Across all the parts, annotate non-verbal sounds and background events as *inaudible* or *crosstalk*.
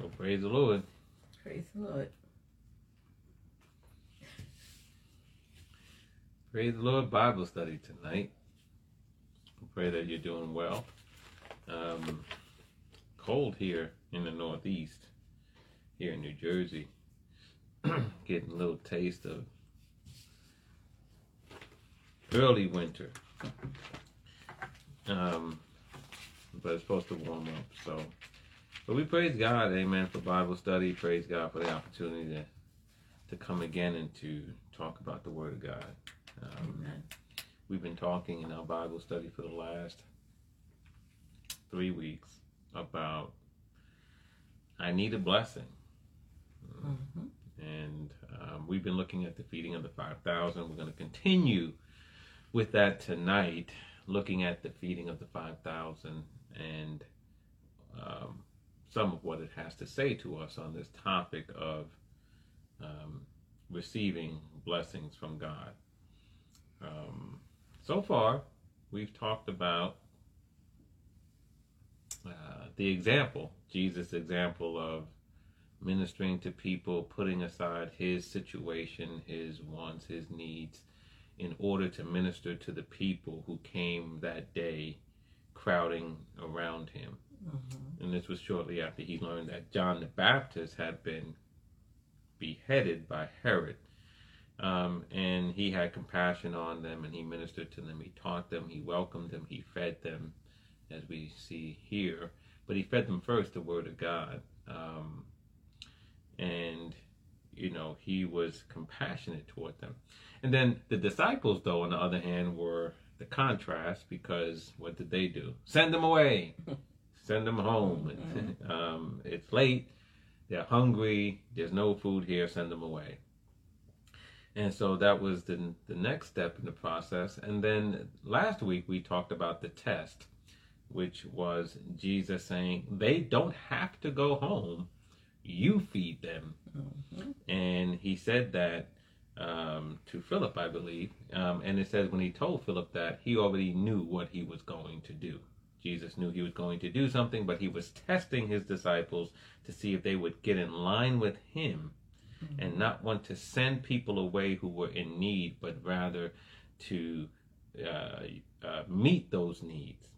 Well, praise the Lord. Praise the Lord. Praise the Lord Bible study tonight. I pray that you're doing well. Um, cold here in the Northeast, here in New Jersey. *clears throat* Getting a little taste of early winter. Um, but it's supposed to warm up. So, but we praise God, Amen, for Bible study. Praise God for the opportunity to to come again and to talk about the Word of God. Um, Amen. we've been talking in our Bible study for the last three weeks about I need a blessing. Mhm. And um, we've been looking at the feeding of the 5,000. We're going to continue with that tonight, looking at the feeding of the 5,000 and um, some of what it has to say to us on this topic of um, receiving blessings from God. Um, so far, we've talked about uh, the example, Jesus' example of ministering to people, putting aside his situation, his wants, his needs, in order to minister to the people who came that day crowding around him. Mhm. And this was shortly after he learned that John the Baptist had been beheaded by Herod. Um, and he had compassion on them and he ministered to them. He taught them, he welcomed them, he fed them, as we see here. But he fed them first the Word of God. Um, and, you know, he was compassionate toward them. And then the disciples, though, on the other hand, were the contrast because what did they do? Send them away, *laughs* send them home. *laughs* um, it's late, they're hungry, there's no food here, send them away. And so that was the, the next step in the process. And then last week we talked about the test, which was Jesus saying, they don't have to go home, you feed them Mhm. and he said that um, to Philip, I believe. Um, and it says when he told Philip that he already knew what he was going to do. Jesus knew he was going to do something, but he was testing his disciples to see if they would get in line with him and not want to send people away who were in need, but rather to uh, uh, meet those needs.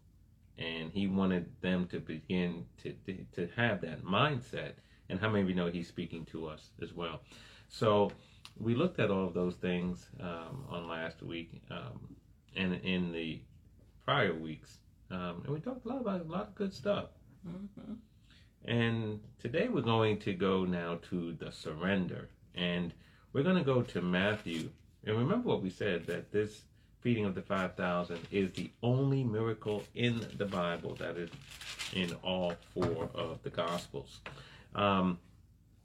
And he wanted them to begin to, to, to have that mindset. And how many of you know he's speaking to us as well? So we looked at all of those things um, on last week um, and in the prior weeks. Um, and we talked a lot about a lot of good stuff. Mhm. And today we're going to go now to the surrender. And we're going to go to Matthew. And remember what we said that this feeding of the 5,000 is the only miracle in the Bible that is in all four of the Gospels. Um,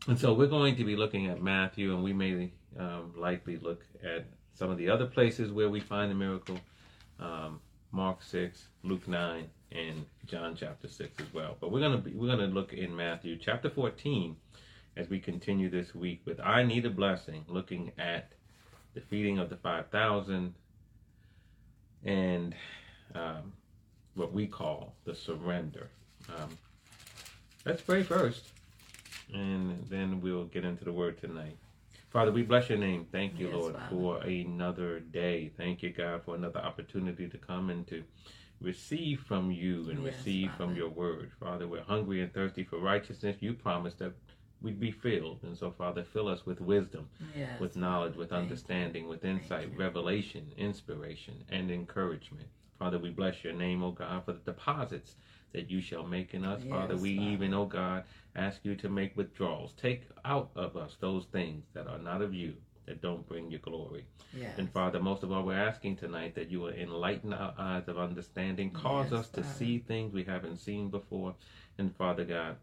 and so we're going to be looking at Matthew, and we may um, likely look at some of the other places where we find the miracle um, Mark 6, Luke 9, and John chapter 6 as well. But we're gonna be we're gonna look in Matthew chapter 14 as we continue this week with I need a blessing, looking at the feeding of the 5,000 and um, what we call the surrender. Um, let's pray first, and then we'll get into the word tonight. Father, we bless your name. Thank you, Yes, Lord, Father. for another day. Thank you, God, for another opportunity to come and to receive from you and Yes, receive from your word. Father, we're hungry and thirsty for righteousness. You promised that we'd be filled. And so, Father, fill us with wisdom, Yes. with knowledge, with Thank you. understanding, with Thank insight, you. revelation, inspiration, and encouragement. Father, we bless your name, O God, for the deposits that you shall make in us. Father, we Father. even, O God, ask you to make withdrawals. Take out of us those things that are not of you, that don't bring you glory. Yes. And Father, most of all, we're asking tonight that you will enlighten our eyes of understanding, cause Yes, us to Father. see things we haven't seen before. And Father God,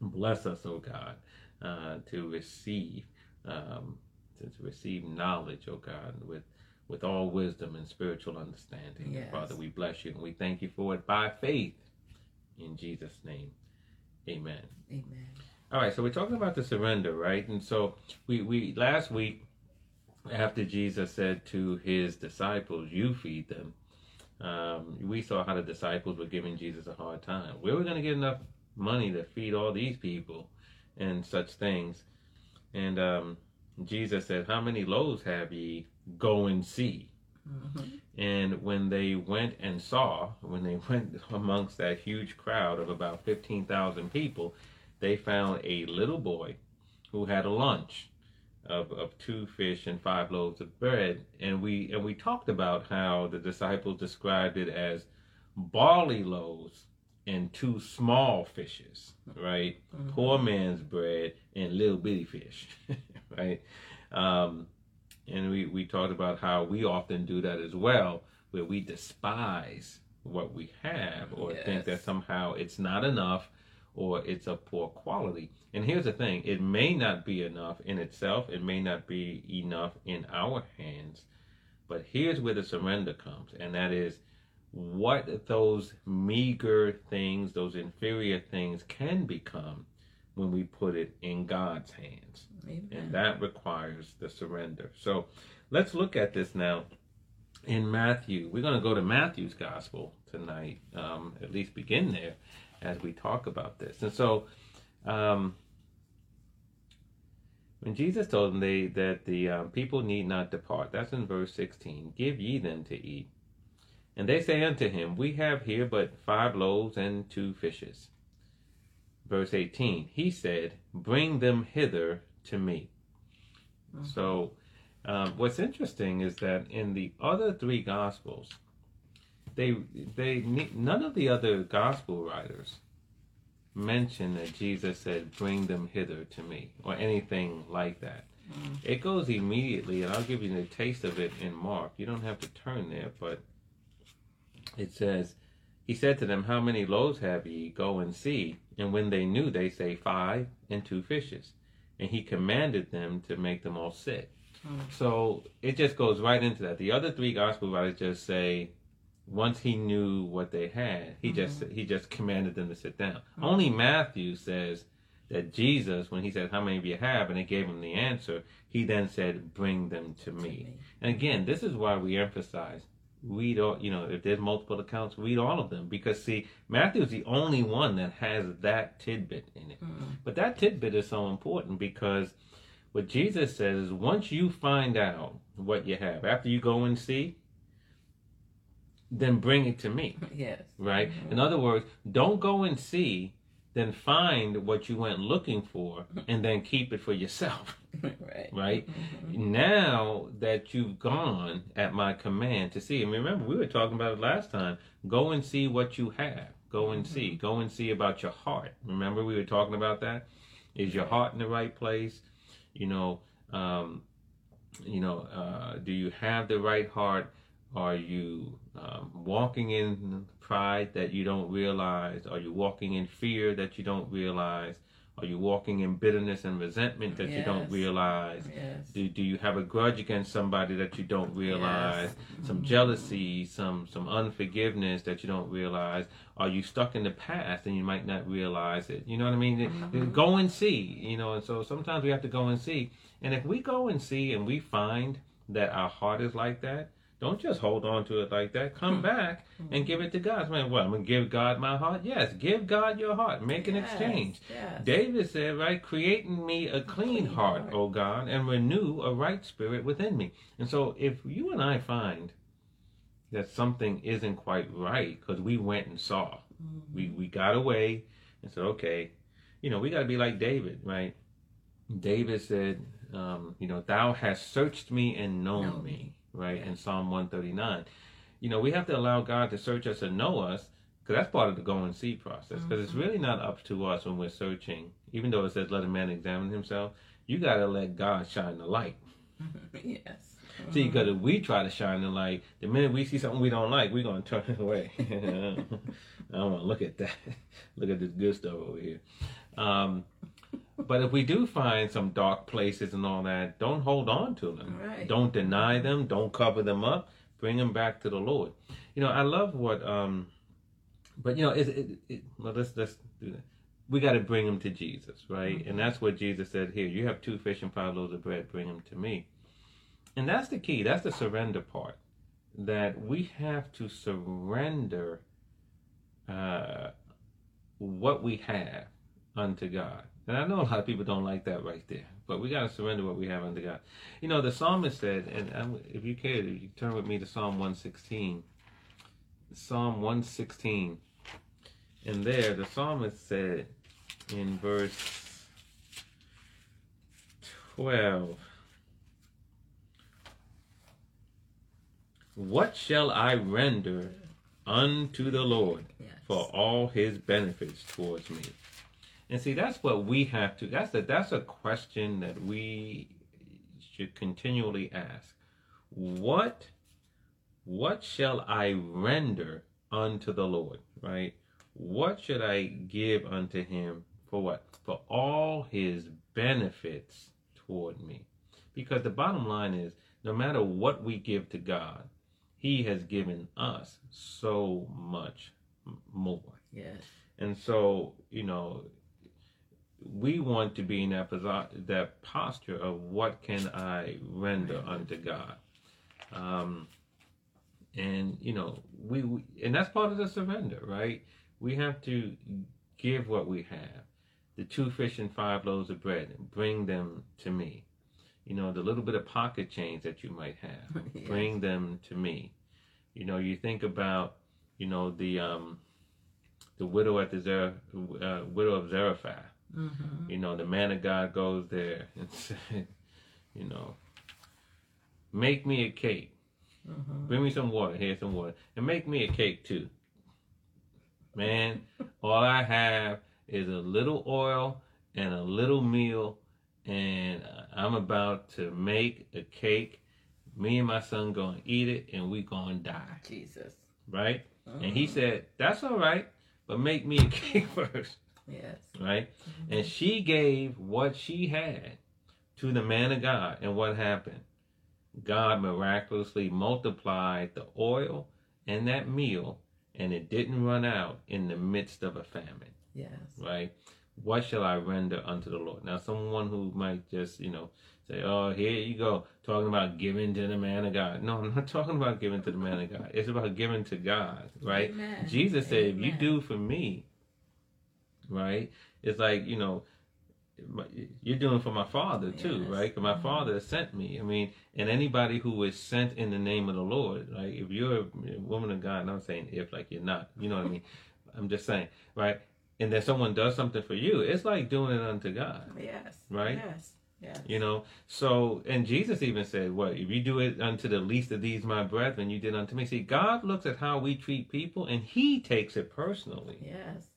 bless us, oh God, uh, to receive, um, to, receive knowledge, oh God, with with all wisdom and spiritual understanding. Yes. Father, we bless you and we thank you for it by faith. In Jesus' name, Amen. Amen. All right, so we're talking about the surrender, right? And so we we last week after Jesus said to his disciples, "You feed them," um, we saw how the disciples were giving Jesus a hard time. Where are we going to get enough money to feed all these people? and such things. And um, Jesus said, How many loaves have ye? Go and see. Mhm. And when they went and saw, when they *laughs* went amongst that huge crowd of about 15,000 people, they found a little boy who had a lunch of, of two fish and five loaves of bread. And we, and we talked about how the disciples described it as barley loaves and two small fishes, right? Mhm. Poor man's bread and little bitty fish, *laughs* right? Um, and we, we talked about how we often do that as well, where we despise what we have or think that somehow it's not enough or it's of poor quality. And here's the thing it may not be enough in itself, it may not be enough in our hands, but here's where the surrender comes, and that is what those meager things, those inferior things can become when we put it in God's hands and that requires the surrender. So let's look at this now in Matthew. We're going to go to Matthew's gospel tonight, um, at least begin there as we talk about this. And so, um, when Jesus told them they, that the um, people need not depart, that's in verse 16, give ye them to eat. And they say unto him, We have here but five loaves and two fishes. Verse 18, he said, Bring them hither to me. Mhm. So, um, what's interesting is that in the other three gospels, they they none of the other gospel writers mention that Jesus said, "Bring them hither to me" or anything like that. Mhm. It goes immediately, and I'll give you the taste of it in Mark. You don't have to turn there, but it says, He said to them, How many loaves have ye? Go and see. And when they knew, they say, Five and two fishes. And he commanded them to make them all sit. Mm. So it just goes right into that. The other three gospel writers just say, once he knew what they had, he just he just commanded them to sit down. Only Matthew says that Jesus, when he said, "How many of you have?" and they gave him the answer, he then said, "Bring them to To me." me. And again, this is why we emphasize read all you know if there's multiple accounts read all of them because see matthew is the only one that has that tidbit in it Mm. but that tidbit is so important because what jesus says is once you find out what you have after you go and see then bring it to me *laughs* Yes. right Mhm. in other words don't go and see then find what you went looking for and then keep it for yourself. *laughs* Right. right? Mhm. now that you've gone at my command to see and remember we were talking about it last time go and see what you have. Go and see. Go and see about your heart. Remember we were talking about that? Is your heart in the right place? You know um you know uh do you have the right heart? Are you um, walking in pride that you don't realize are you walking in fear that you don't realize are you walking in bitterness and resentment that you don't realize Yes. do, do you have a grudge against somebody that you don't realize? Yes. Some Mhm. jealousy, some some unforgiveness that you don't realize? Are you stuck in the past and you might not realize it? You know what I mean? Mhm. Go and see, you know, and so sometimes we have to go and see. And if we go and see and we find that our heart is like that, don't just hold on to it like that. Come Hmm. back and give it to God. Man, well, I'm gonna give God my heart. Yes, give God your heart. Make an Yes. exchange. Yes. David said, right, create in me a clean, clean heart, heart. O God, and renew a right spirit within me. And so if you and I find that something isn't quite right because we went and saw, Mhm. we, we got away and said, okay, you know, we got to be like David, right? David said, um, you know, thou hast searched me and known me, me. Right? In Psalm 139. You know, we have to allow God to search us and know us because that's part of the go and see process. Because it's Mhm. really not up to us when we're searching, even though it says let a man examine himself. You got to let God shine the light. *laughs* yes. See, because if we try to shine the light, the minute we see something we don't like, we're going to turn it *laughs* away. *laughs* I don't want to look at that. look at this good stuff over here. Um, but if we do find some dark places and all that, don't hold on to them. Right. Don't deny them. Don't cover them up. Bring them back to the Lord. You know, I love what. Um, but you know, it, it, it, well, let's let's do that. We got to bring them to Jesus, right? Mhm. And that's what Jesus said here. You have two fish and five loaves of bread. Bring them to me. And that's the key. That's the surrender part. That we have to surrender uh, what we have unto God. And I know a lot of people don't like that right there, but we got to surrender what we have unto God. You know, the psalmist said, and I'm, if you care, you turn with me to Psalm 116. Psalm 116. And there, the psalmist said in verse 12, What shall I render unto the Lord Yes. for all his benefits towards me? And see, that's what we have to. That's a that's a question that we should continually ask. What what shall I render unto the Lord? Right? What should I give unto him for what? For all his benefits toward me. Because the bottom line is no matter what we give to God, he has given us so much more. Yes. And so, you know, we want to be in that, that posture of what can I render unto God. Um, and, you know, we, we, and that's part of the surrender, right? We have to give what we have. The two fish and five loaves of bread, bring them to me. You know, the little bit of pocket change that you might have, *laughs* Yes. bring them to me. You know, you think about, you know, the, um, the widow at the Zer, uh, widow of Zarephath. Mm-hmm. You know, the man of God goes there and said, *laughs* you know, make me a cake. Mm-hmm. Bring me some water. Here's some water. And make me a cake too. Man, all I have is a little oil and a little meal, and I'm about to make a cake. Me and my son gonna eat it, and we gonna die, Jesus. right? And he Mhm. said, "That's all right, but make me a *laughs* cake first Yes. right? Mm-hmm. And she gave what she had to the man of God. And what happened? God miraculously multiplied the oil and that meal, and it didn't run out in the midst of a famine, Yes. right? What shall I render unto the Lord? Now, someone who might just, you know, say, oh, here you go, talking about giving to the man of God. No, *laughs* I'm not talking about giving to the man of God. It's about giving to God, right? Amen. Jesus said, if you do for me, right? It's like, you know, you're doing for my father too, Yes. right? 'Cause my Mhm. father sent me. I mean, and anybody who is sent in the name of the Lord, like if you're a woman of God, and I'm saying if, like you're not, you know what I mean? *laughs* I'm just saying, right? And then someone does something for you, it's like doing it unto God, Yes. Right? Yes. Yes. you know? So, and Jesus even said, what? If you do it unto the least of these, my brethren, you did unto me. See, God looks at how we treat people and he takes it personally Yes.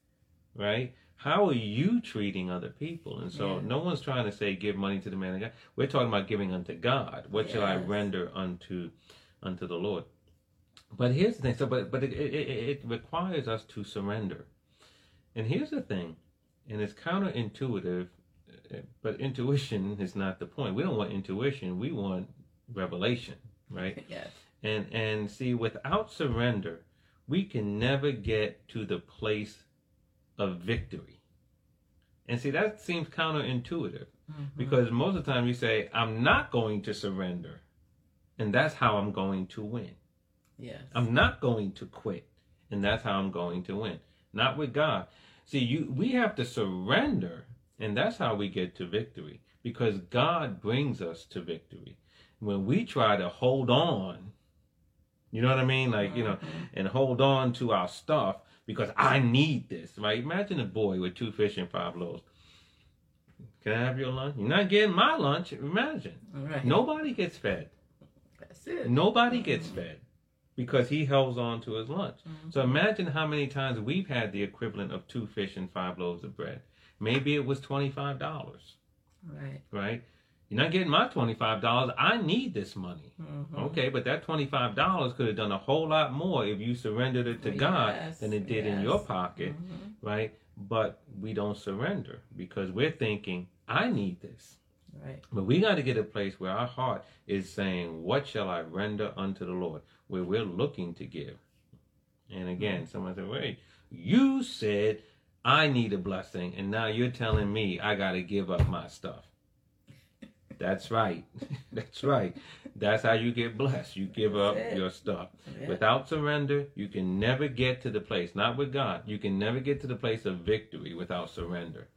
right? How are you treating other people? And so Yeah. no one's trying to say give money to the man of God. We're talking about giving unto God. What shall I render unto unto the Lord? But here's the thing. So, but but it, it, it requires us to surrender. And here's the thing, and it's counterintuitive, but intuition *laughs* is not the point. We don't want intuition. We want revelation, right? *laughs* Yes. And and see, without surrender, we can never get to the place of victory. And see, that seems counterintuitive Mhm. because most of the time you say, I'm not going to surrender. And that's how I'm going to win. Yes. I'm not going to quit. And that's how I'm going to win. Not with God. See, you we have to surrender, and that's how we get to victory. Because God brings us to victory. When we try to hold on, you know what I mean? Like, you know, Mhm. and hold on to our stuff because I need this, right? Imagine a boy with two fish and five loaves. Can I have your lunch? You're not getting my lunch. Imagine. Right. Nobody gets fed. That's it. Nobody gets fed because he holds on to his lunch. Mhm. So imagine how many times we've had the equivalent of two fish and five loaves of bread. Maybe it was $25, Right. right? You're not getting my $25. I need this money. Mhm. Okay, but that $25 could have done a whole lot more if you surrendered it to God than it did in your pocket, Mhm. right? But we don't surrender because we're thinking, I need this. Right. But we got to get a place where our heart is saying, What shall I render unto the Lord? Where we're looking to give. And again, someone said, Wait, you said I need a blessing, and now you're telling me I got to give up my stuff. That's right. *laughs* That's right. That's how you get blessed. You give up your stuff. Yeah. Without surrender, you can never get to the place, not with God, you can never get to the place of victory without surrender.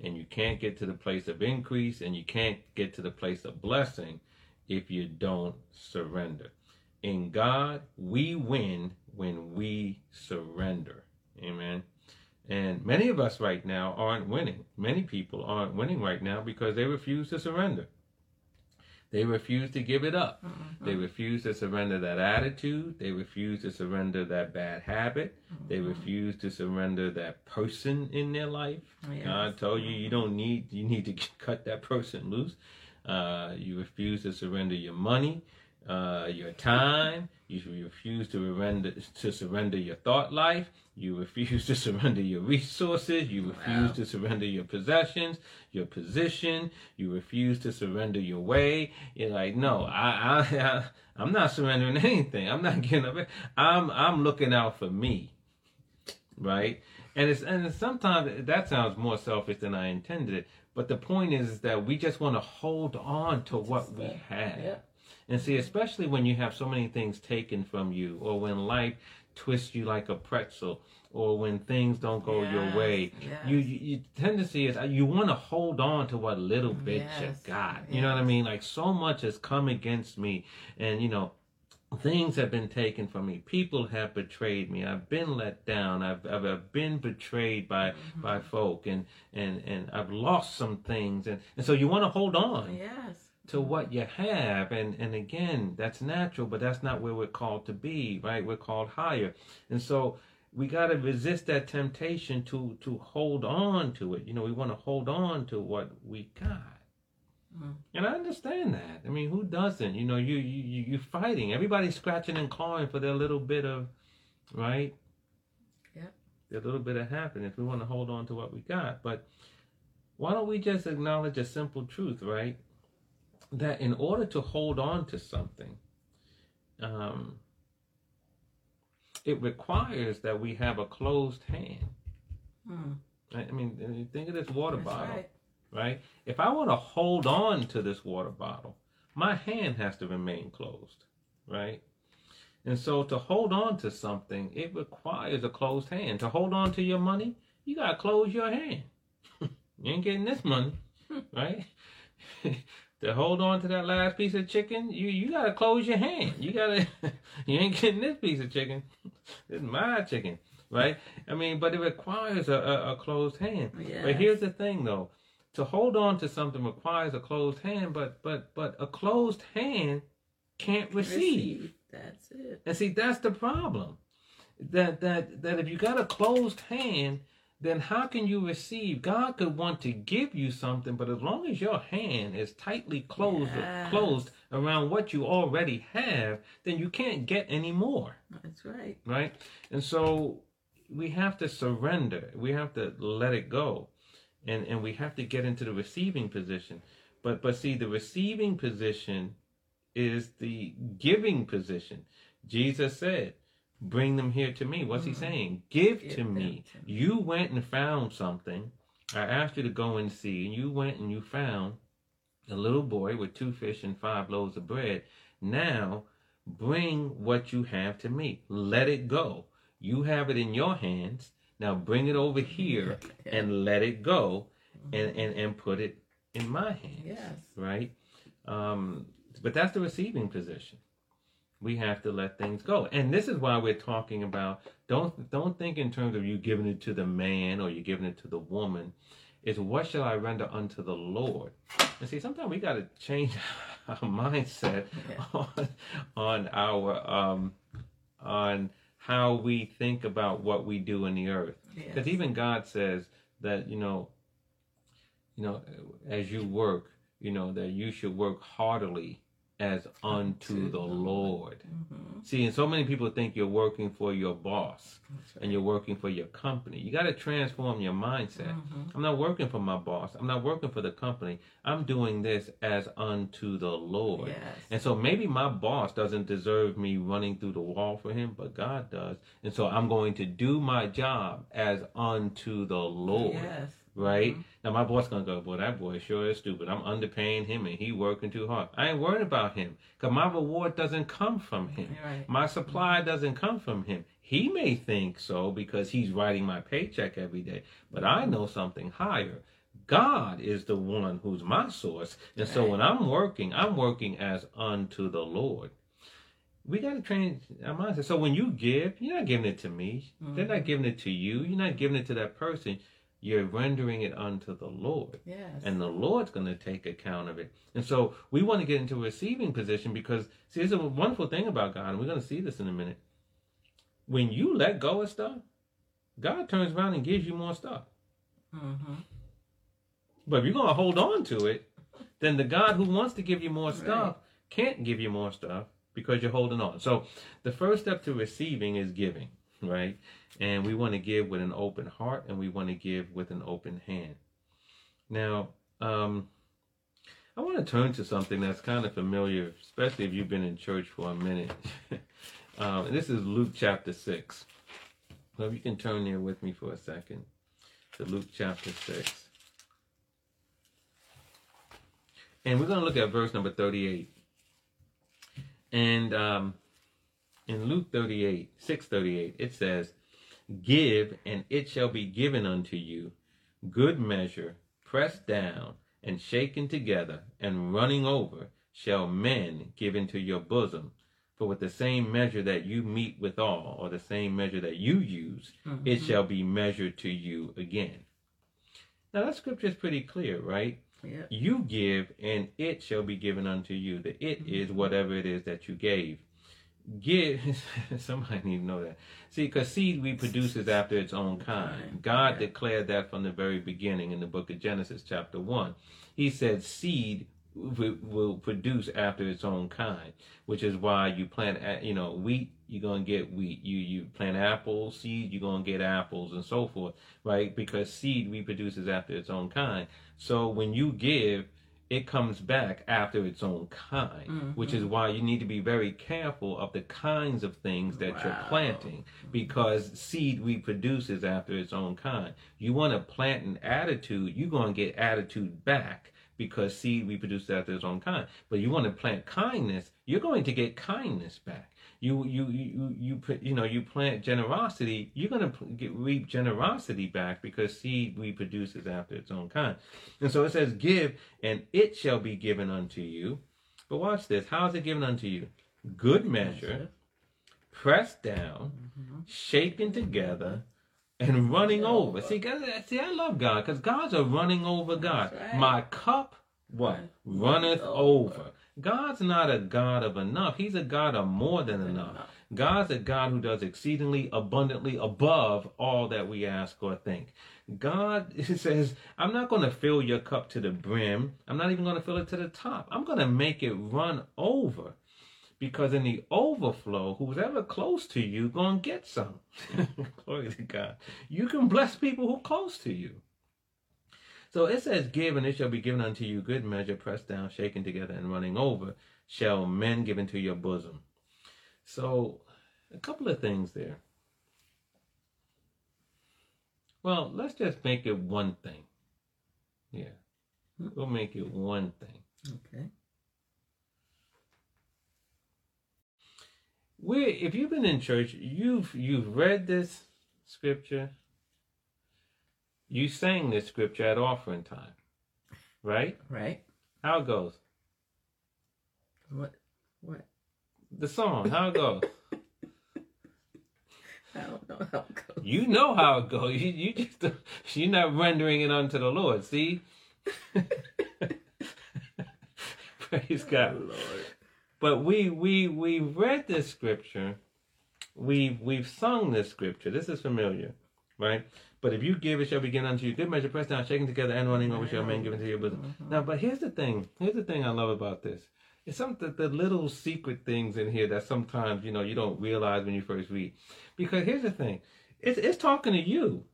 and you can't get to the place of increase and you can't get to the place of blessing if you don't surrender. In God, we win when we surrender. Amen. And many of us right now aren't winning. Many people aren't winning right now because they refuse to surrender. They refuse to give it up. Mm-hmm. They refuse to surrender that attitude. They refuse to surrender that bad habit. Mm-hmm. They refuse to surrender that person in their life. Yes. God told you you don't need you need to *laughs* cut that person loose. Uh, you refuse to surrender your money uh, your time. You refuse to surrender to surrender your thought life. You refuse *laughs* to surrender your resources. You refuse wow. to surrender your possessions, your position. You refuse to surrender your way. You're like, no, I, I, I *laughs* I'm not surrendering *laughs* anything. I'm not getting up. I'm, I'm looking out for me, right? And it's and sometimes that sounds more selfish than I intended it. But the point is, is that we just want to hold on to what we have. And see, especially when you have so many things taken from you, or when life twists you like a pretzel, or when things don't go yes, your way, yes. you, you, you tendency is uh, you want to hold on to what little bit yes, you got. You know what I mean? Like so much has come against me, and you know things have been taken from me people have betrayed me i've been let down i've, I've been betrayed by mm-hmm. by folk and and and i've lost some things and, and so you want to hold on yes to what you have. And and again that's natural but that's not where we're called to be right? We're called higher. And so we got to resist that temptation to to hold on to it. You know we want to hold on to what we got. Mm. and i understand that. I mean who doesn't? You know you you you're fighting. Everybody's scratching and clawing for their little bit of right? Yeah their little bit of happiness. We want to hold on to what we got. But why don't we just acknowledge a simple truth right that in order to hold on to something, um, it requires that we have a closed hand. Hmm. I mean, think of this water That's bottle, right. right? If I want to hold on to this water bottle, my hand has to remain closed, right? And so to hold on to something, it requires a closed hand. To hold on to your money, you got to close your hand. *laughs* you ain't getting this money, *laughs* right? *laughs* to hold on to that last piece of chicken, you you gotta close your hand. You gotta *laughs* you ain't getting this piece of chicken. *laughs* This is my chicken, right? I mean, but it requires a, a, a closed hand. Yes. But here's the thing though. To hold on to something requires a closed hand, but but but a closed hand can't receive. receive. That's it. And see, that's the problem. That that that if you got a closed hand, then how can you receive? God could want to give you something, but as long as your hand is tightly closed closed around what you already have, then you can't get any more. That's right. Right? And so we have to surrender. We have to let it go. And and we have to get into the receiving position. But but see the receiving position is the giving position. Jesus said, Bring them here to me. What's mm-hmm. he saying? Give, Give to, me. to me. You went and found something. I asked you to go and see, and you went and you found a little boy with two fish and five loaves of bread. Now bring what you have to me. Let it go. You have it in your hands. Now bring it over *laughs* here and let it go and, and, and put it in my hands. Yes. Right? Um, but that's the receiving position we have to let things go. And this is why we're talking about don't don't think in terms of you giving it to the man or you giving it to the woman. Is what shall I render unto the Lord? And see, sometimes we got to change *laughs* our mindset yeah. *laughs* on on our um on how we think about what we do in the earth. Because yes. even God says that you know, you know, as you work, you know that you should work heartily as unto the Lord. Mm-hmm. See, and so many people think you're working for your boss right. and you're working for your company. You got to transform your mindset. Mm-hmm. I'm not working for my boss. I'm not working for the company. I'm doing this as unto the Lord. Yes. And so maybe my boss doesn't deserve me running through the wall for him, but God does. And so I'm going to do my job as unto the Lord. Yes right? Mm-hmm. Now my boss gonna go, boy, that boy sure is stupid. I'm underpaying him and he working too hard. I ain't worried about him because my reward doesn't come from him. Right. My supply doesn't come from him. He may think so because he's writing my paycheck every day, but I know something higher. God is the one who's my source. And so when I'm working, I'm working as unto the Lord. We got to train our mindset. So when you give, you're not giving it to me. They're not giving it to you. You're not giving it to that person. You're rendering it unto the Lord. Yes. And the Lord's going to take account of it. And so we want to get into a receiving position because, see, there's a wonderful thing about God, and we're going to see this in a minute. When you let go of stuff, God turns around and gives you more stuff. mm-hmm. But if you're going to hold on to it, then the God who wants to give you more stuff can't give you more stuff because you're holding on. So the first step to receiving is giving, right? And we want to give with an open heart and we want to give with an open hand. Now, um, I want to turn to something that's kind of familiar, especially if you've been in church for a minute. *laughs* um, and this is Luke chapter 6. So if you can turn there with me for a second to Luke chapter 6. And we're going to look at verse number 38. And um, in Luke 38, 638, it says, Give, and it shall be given unto you, good measure, pressed down, and shaken together, and running over, shall men give into your bosom. For with the same measure that you meet withal, or the same measure that you use, it mm-hmm. shall be measured to you again. Now that scripture is pretty clear, right? Yeah. You give, and it shall be given unto you. The it mm-hmm. is whatever it is that you gave. Give, *laughs* somebody need to know that. See, because seed reproduces after its own kind. God Yeah. declared that from the very beginning in the book of Genesis, chapter 1. He said, Seed will, will produce after its own kind, which is why you plant, a- you know, wheat, you're going to get wheat. You, you plant apples, seed, you're going to get apples, and so forth, right? Because seed reproduces after its own kind. So when you give, it comes back after its own kind, mm-hmm. which is why you need to be very careful of the kinds of things that you're planting because seed reproduces after its own kind. You want to plant an attitude, you're going to get attitude back because seed reproduces after its own kind. But you want to plant kindness, you're going to get kindness back. You you you you put you know you plant generosity, you're going to get reap generosity back because seed reproduces after its own kind. And so it says, "Give, and it shall be given unto you." But watch this: How is it given unto you? Good measure, pressed down, mm-hmm. shaken together, and running over. See, God, see, I love God because God's a running over God. Right. My cup, what runneth over. God's not a God of enough. He's a God of more than enough. God's a God who does exceedingly abundantly above all that we ask or think. God *laughs* says, I'm not going to fill your cup to the brim. I'm not even going to fill it to the top. I'm going to make it run over. Because in the overflow, who's ever close to you going to get some. *laughs* Glory to God. You can bless people who close to you. So it says, Give, and it shall be given unto you good measure, pressed down, shaken together, and running over, shall men give into your bosom. So, a couple of things there. Well, let's just make it one thing. Yeah. We'll make it one thing. Okay. we if you've been in church, you've you've read this scripture. You sang this scripture at offering time, right? Right. How it goes? What? What? The song, how it goes? *laughs* I don't know how it goes. You know how it goes. You, you just *laughs* you're not rendering it unto the Lord. See? *laughs* Praise oh, God. Lord. But we we we read this scripture. We we've sung this scripture. This is familiar, right? But if you give, it shall be given unto you. Good measure, pressed down, shaken together, and running over, shall men give into your bosom. Now, but here's the thing. Here's the thing I love about this. It's some the, the little secret things in here that sometimes you know you don't realize when you first read. Because here's the thing. It's it's talking to you.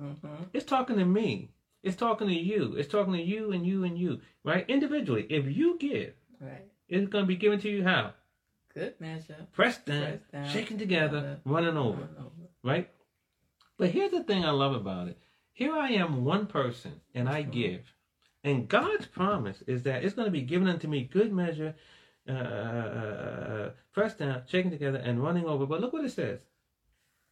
Mm-hmm. It's talking to me. It's talking to you. It's talking to you and you and you, right? Individually. If you give, Right. it's going to be given to you how? Good measure. pressed down, down, shaken together, running over, Run over. right? But here's the thing I love about it. Here I am, one person, and I give. And God's promise is that it's going to be given unto me good measure, uh, uh, pressed down, shaken together, and running over. But look what it says.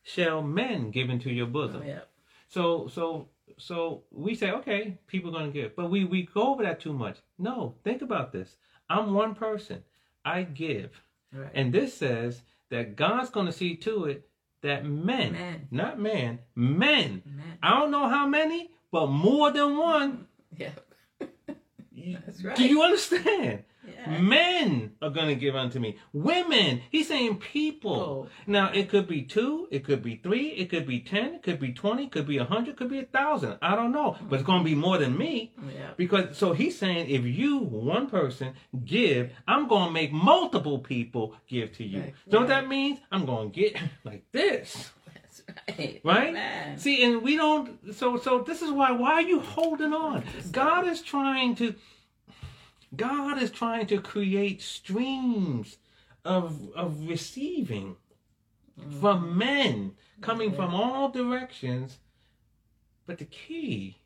Shall men give into your bosom? Oh, yeah. So, so so we say, okay, people are going to give, but we we go over that too much. No, think about this. I'm one person. I give, Right. and this says that God's going to see to it that men, Men. not man, men. Man. I don't know how many, but more than one. Yeah. *laughs* That's right. Do you understand? Men are going to give unto me. Women. He's saying people. Oh. Now, it could be two, it could be three, it could be ten, it could be twenty, it could be a hundred, it could be a thousand. I don't know. But it's going to be more than me. Yeah. Because, so he's saying if you, one person, give, I'm going to make multiple people give to you. Right, So what right. that means? I'm going to get *laughs* like this. Right. Right? See, and we don't. So, so this is why. Why are you holding on? God is trying to. God is trying to create streams of of receiving from men coming from all directions, but the key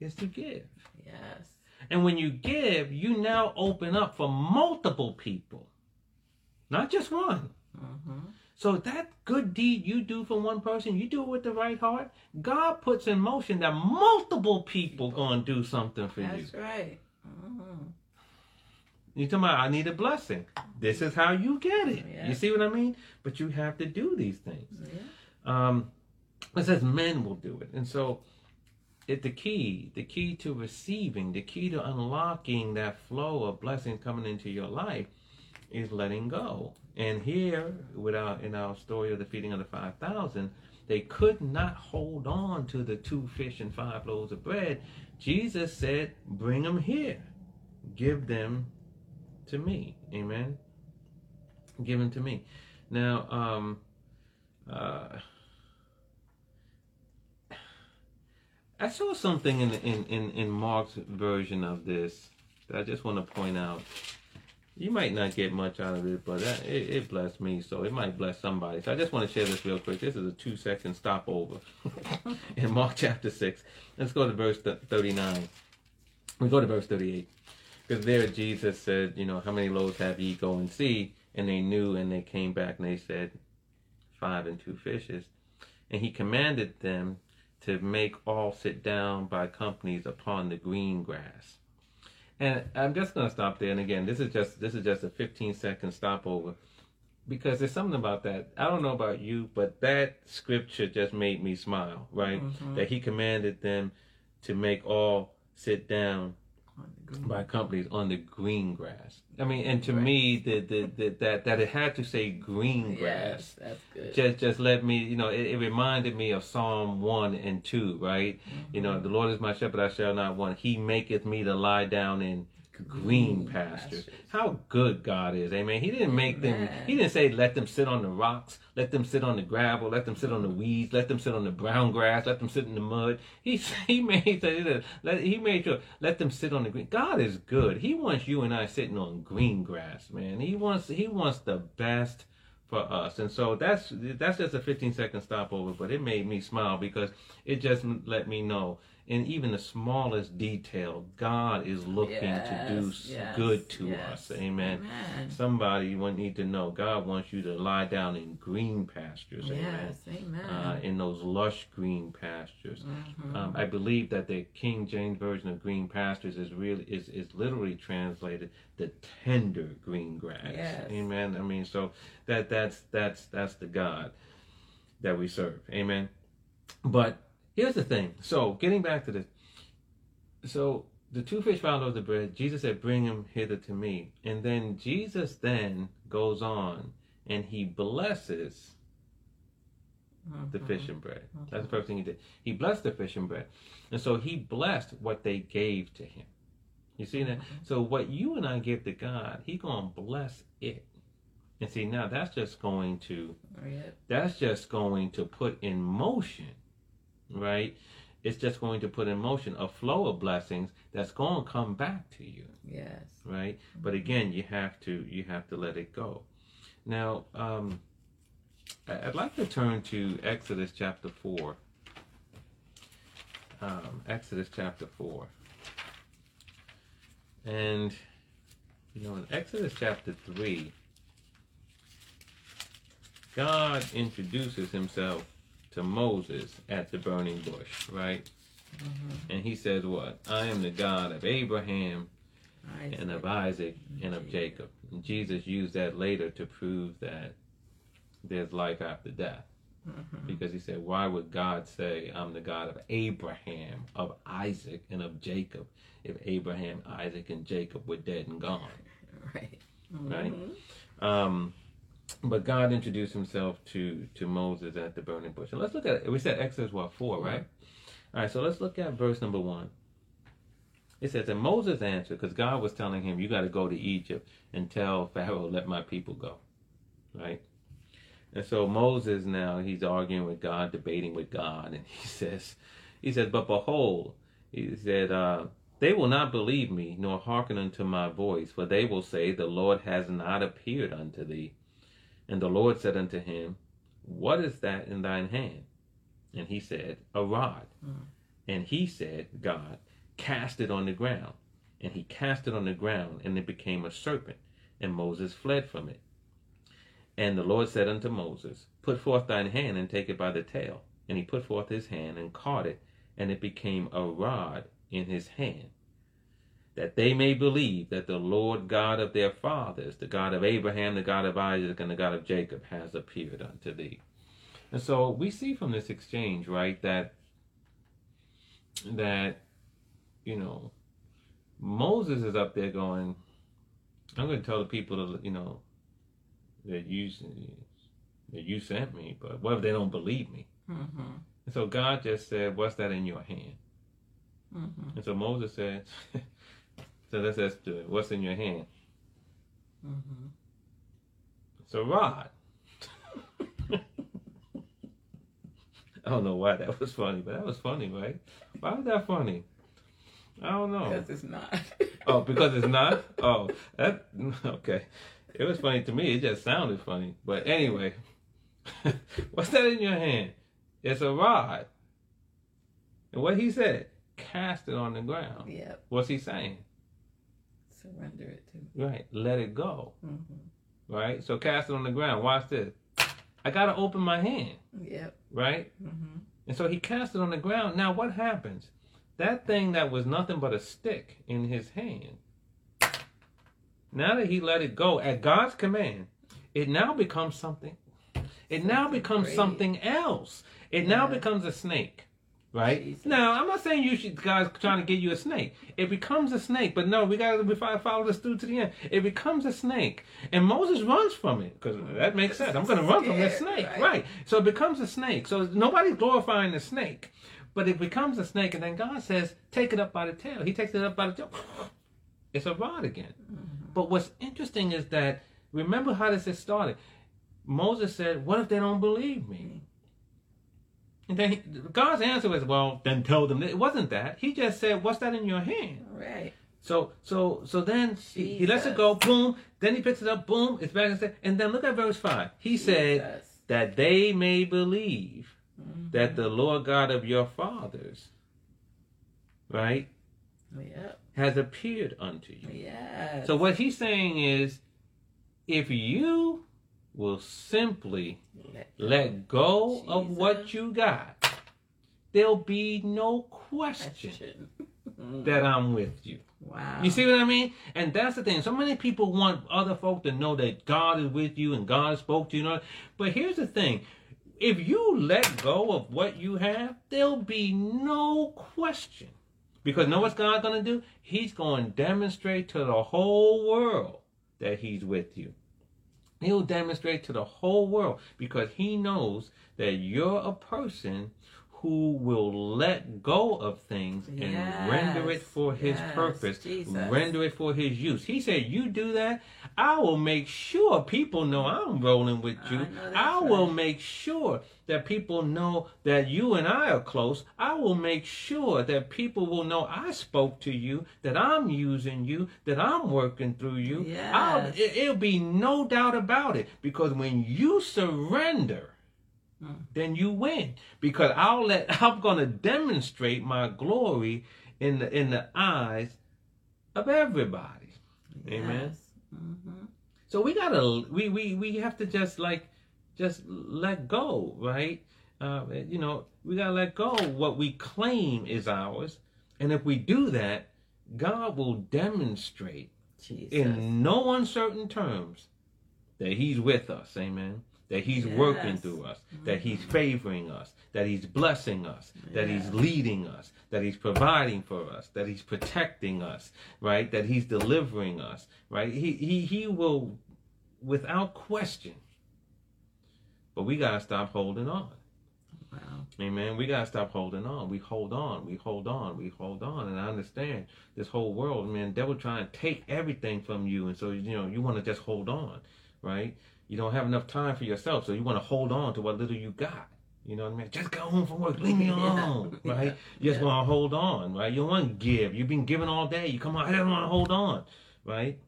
is to give. Yes. And when you give, you now open up for multiple people, not just one. Mm-hmm. So that good deed you do for one person, you do it with the right heart. God puts in motion that multiple people gonna do something for you. That's right. Mm-hmm. You talking about I need a blessing. This is how you get it. Yeah. You see what I mean? But you have to do these things. Yeah. Um, it says men will do it, and so it the key, the key to receiving, the key to unlocking that flow of blessings coming into your life is letting go. And here, with our in our story of the feeding of the five thousand, they could not hold on to the two fish and five loaves of bread. Jesus said, "Bring them here, give them to me." Amen. Given to me. Now, um, uh, I saw something in, in, in, in Mark's version of this that I just want to point out. You might not get much out of it, but that, it, it blessed me, so it might bless somebody. So I just want to share this real quick. This is a two second stopover *laughs* in Mark chapter 6. Let's go to verse th- 39. We go to verse 38. Because there Jesus said, You know, how many loaves have ye? Go and see. And they knew, and they came back and they said, Five and two fishes. And he commanded them to make all sit down by companies upon the green grass. And I'm just going to stop there. And again, this is just this is just a 15 second stopover because there's something about that. I don't know about you, but that scripture just made me smile. Right? Mm-hmm. That he commanded them to make all sit down On the green. By companies on the green grass. I mean, and to Right. me, the, the, the, that that it had to say green grass Yes, that's good. just just let me you know it, it reminded me of psalm 1 and 2 right you know mm-hmm. the lord is my shepherd i shall not want he maketh me to lie down in green pastures how good god is amen. He didn't make them he didn't say let them sit on the rocks let them sit on the gravel let them sit on the weeds let them sit on the brown grass let them sit in the mud. He *laughs* he made that *laughs* let he made sure let them sit on the green. God is good. He wants you and i sitting on green grass man. He wants he wants the best for us. And so that's that's just a 15 second stopover, but it made me smile because it just let me know in even the smallest detail, God is looking to do Yes, good to yes. us. Amen. Amen. Somebody will need to know God wants you to lie down in green pastures. Amen. Yes, amen. Uh, in those lush green pastures. Mhm. Um, I believe that the King James version of green pastures is really is, is literally translated the tender green grass. Yes. Amen. I mean, so that that's that's that's the God that we serve. Amen. But here's the thing. So getting back to this, so the two fish found loaves the bread. Jesus said, "Bring him hither to me," and then Jesus then goes on and he blesses the Mhm. fish and bread. That's the first thing he did. He blessed the fish and bread. And so he blessed what they gave to him. You see that? So what you and I give to God, he going to bless it. And see, now that's just going to that's just going to put in motion, right? It's just going to put in motion a flow of blessings that's going to come back to you Yes. right? But again, you have to you have to let it go. Now, um, I'd like to turn to Exodus chapter four. Um, Exodus chapter four, and you know, in Exodus chapter three, God introduces Himself to Moses at the burning bush, right? Mhm. And he says, What? I am the God of Abraham Isaac. and of Isaac and of Jacob. And Jesus used that later to prove that there's life after death. Mhm. Because he said, Why would God say, I'm the God of Abraham, of Isaac, and of Jacob, if Abraham, Isaac, and Jacob were dead and gone? *laughs* Right. Right. Mhm. Um, but God introduced himself to, to Moses at the burning bush. And let's look at it. We said Exodus, what, 4, right? All right, so let's look at verse number 1. It says, And Moses answered, because God was telling him, You got to go to Egypt and tell Pharaoh, let my people go. Right? And so Moses now, he's arguing with God, debating with God, and he *laughs* says, He says, But behold, he said, uh, they will not believe me, nor hearken unto my voice, for they will say, The Lord has not appeared unto thee. And the Lord said unto him, What is that in thine hand? And he said, A rod. Mm. And he said, God, cast it on the ground. And he cast it on the ground, and it became a serpent. And Moses fled from it. And the Lord said unto Moses, Put forth thine hand and take it by the tail. And he put forth his hand and caught it, and it became a rod in his hand, that they may believe that the Lord God of their fathers, the God of Abraham, the God of Isaac, and the God of Jacob, has appeared unto thee. And so we see from this exchange, right, that that you know Moses is up there going, I'm going to tell the people to you know that you that you sent me, but what if they don't believe me? Mhm. And so God just said, "What's that in your hand?" Mhm. And so Moses said, "So let's do it. What's in your hand?" Mhm. It's a rod. *laughs* I don't know why that was funny, but that was funny, right? Why was that funny? I don't know. Because it's not. *laughs* Oh, because it's not? *laughs* Oh, that okay. It was funny to me. It just sounded funny. But anyway, what's that in your hand? It's a rod. And what he said, cast it on the ground. Yep. What's he saying? Surrender it to. Right, let it go. Mhm. Right? So cast it on the ground. Watch this. I got to open my hand. Yep. Right? Mhm. And so he cast it on the ground. Now what happens? That thing that was nothing but a stick in his hand, now that he let it go at God's command, it now becomes something. It now becomes great. something else. It now becomes a snake. Right Jesus. now, I'm not saying you should guys trying to get you a snake. It becomes a snake, but no, we got to follow this through to the end. It becomes a snake, and Moses runs from it because that makes sense. I'm going to run from this snake, right. right? So it becomes a snake. So nobody's glorifying the snake, but it becomes a snake, and then God says, "Take it up by the tail." He takes it up by the tail. *laughs* It's a rod again. Mhm. But what's interesting is that remember how this started. Moses said, "What if they don't believe me?" And then he, God's answer was, "Well, then tell them." It wasn't that. He just said, "What's that in your hand?" Right. So, so, so then he, he lets it go. Boom. Then he picks it up. Boom. It's back and said, and then look at verse five. He said that they may believe Mhm. that the Lord God of your fathers, right, Yep. has appeared unto you. Yes. So what he's saying is, if you will simply Let let go of what you got, there'll be no question question. *laughs* That I'm with you. Wow. You see what I mean? And that's the thing. So many people want other folk to know that God is with you and God spoke to you. know? But here's the thing. If you let go of what you have, there'll be no question. Because know what God's going to do? He's going to demonstrate to the whole world that he's with you. He'll demonstrate to the whole world because he knows that you're a person who will let go of things and render it for his yes, purpose, Jesus. render it for his use. He said, You do that, I will make sure people know I'm rolling with you. that's I will right. make sure that people know that you and I are close. I will make sure that people will know I spoke to you, that I'm using you, that I'm working through you. I'll, it, it'll be no doubt about it because when you surrender, Then you win because I'll let *laughs* I'm going to demonstrate my glory in the in the eyes of everybody. Amen. Yes. Mhm. So we gotta we we we have to just like just let go, right? Uh, you know, We gotta let go what we claim is ours. And if we do that, God will demonstrate Jesus. in no uncertain terms that He's with us. Amen. That He's working through us, that He's mm-hmm. favoring us, that He's blessing us, that He's leading us, that He's providing for us, that He's protecting us, right? That He's delivering us, right? He He He will, without question. But we gotta stop holding on. Wow. Amen. We gotta stop holding on. We hold on. We hold on. We hold on. And I understand this whole world, man. Devil trying to take everything from you, and so you know you want to just hold on, right? You don't have enough time for yourself, so you want to hold on to what little you got. You know what I mean? Just go home from work. Leave me *laughs* Yeah. alone, right? Yeah. You just Yeah. want to hold on, right? You don't want to give. You've been giving all day. You come out. I don't want to hold on, right?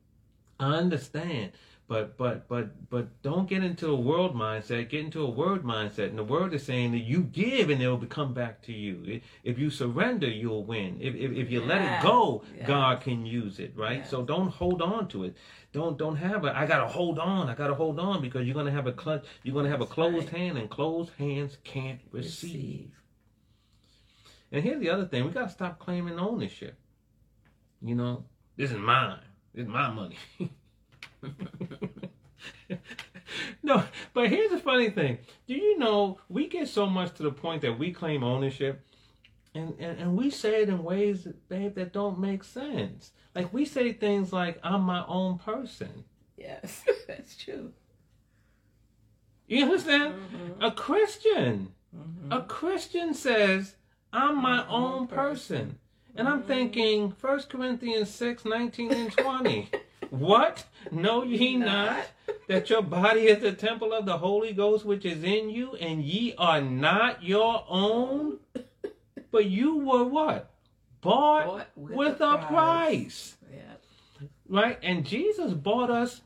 I understand. But but but but don't get into a world mindset. Get into a word mindset, and the word is saying that you give and it will come back to you. If- you surrender, you'll win. If if, if you let it go, yes. God can use it, right? Yes. So don't hold on to it. Don't don't have a. I gotta hold on. I gotta hold on because you're gonna have a clutch. You're gonna have a closed right. hand, and closed hands can't receive. Receive. And here's the other thing: we gotta stop claiming ownership. You know, this is mine. This is my money. *laughs* no, but here's the funny thing: Do you know we get so much to the point that we claim ownership, and and, and we say it in ways, babe, that don't make sense. Like we say things like, "I'm my own person." Yes, *laughs* that's true. You understand? Mhm. A Christian. Mhm. A Christian says, I'm my own person. And I'm Mhm. thinking, 1 Corinthians 6, 19 and 20. *laughs* what? Know *laughs* ye not that your body is the temple of the Holy Ghost which is in you, and ye are not your own? But you were what? Bought Bought with, with a a price. Yeah. Right? And Jesus bought us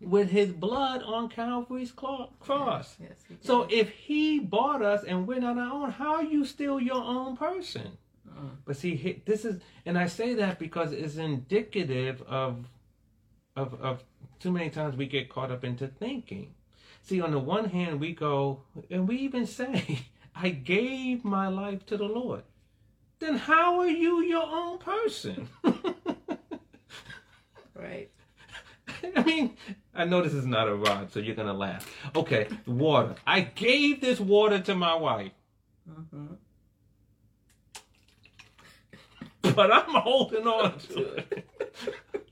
with his blood on Calvary's cross. Yes, did. So if he bought us and we're not our own, how are you still your own person? Mm. But see, this is, and I say that because it's indicative of, of, of too many times we get caught up into thinking. See, on the one hand, we go, and we even say, *laughs* I gave my life to the Lord. Then how are you your own person? *laughs* Right. I mean, I know this is not a rod, so you're gonna laugh. Okay, water. I gave this water to my wife, hmm but I'm holding on to it. *laughs*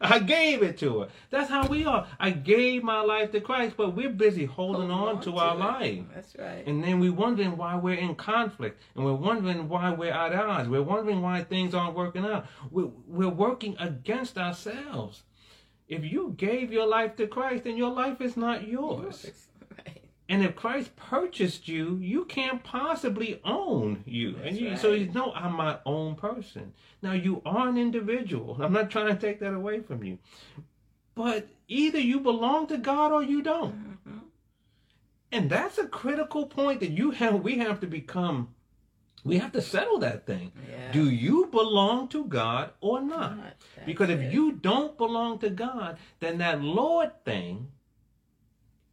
I gave it to her. That's how we are. I gave my life to Christ, but we're busy holding on to our it. life. That's right. And then we're wondering why we're in conflict. And we're wondering why we're at odds. We're wondering why things aren't working out. We're, we're working against ourselves. If you gave your life to Christ, then your life is not yours. And if Christ purchased you, you can't possibly own you. and you, so right. you know, I'm my own person. Now you are an individual. I'm not trying to take that away from you. But either you belong to God or you don't. Mhm. And that's a critical point that you have we have to become we have to settle that thing. Yeah. Do you belong to God or not? Not. Because if it. you don't belong to God, then that Lord thing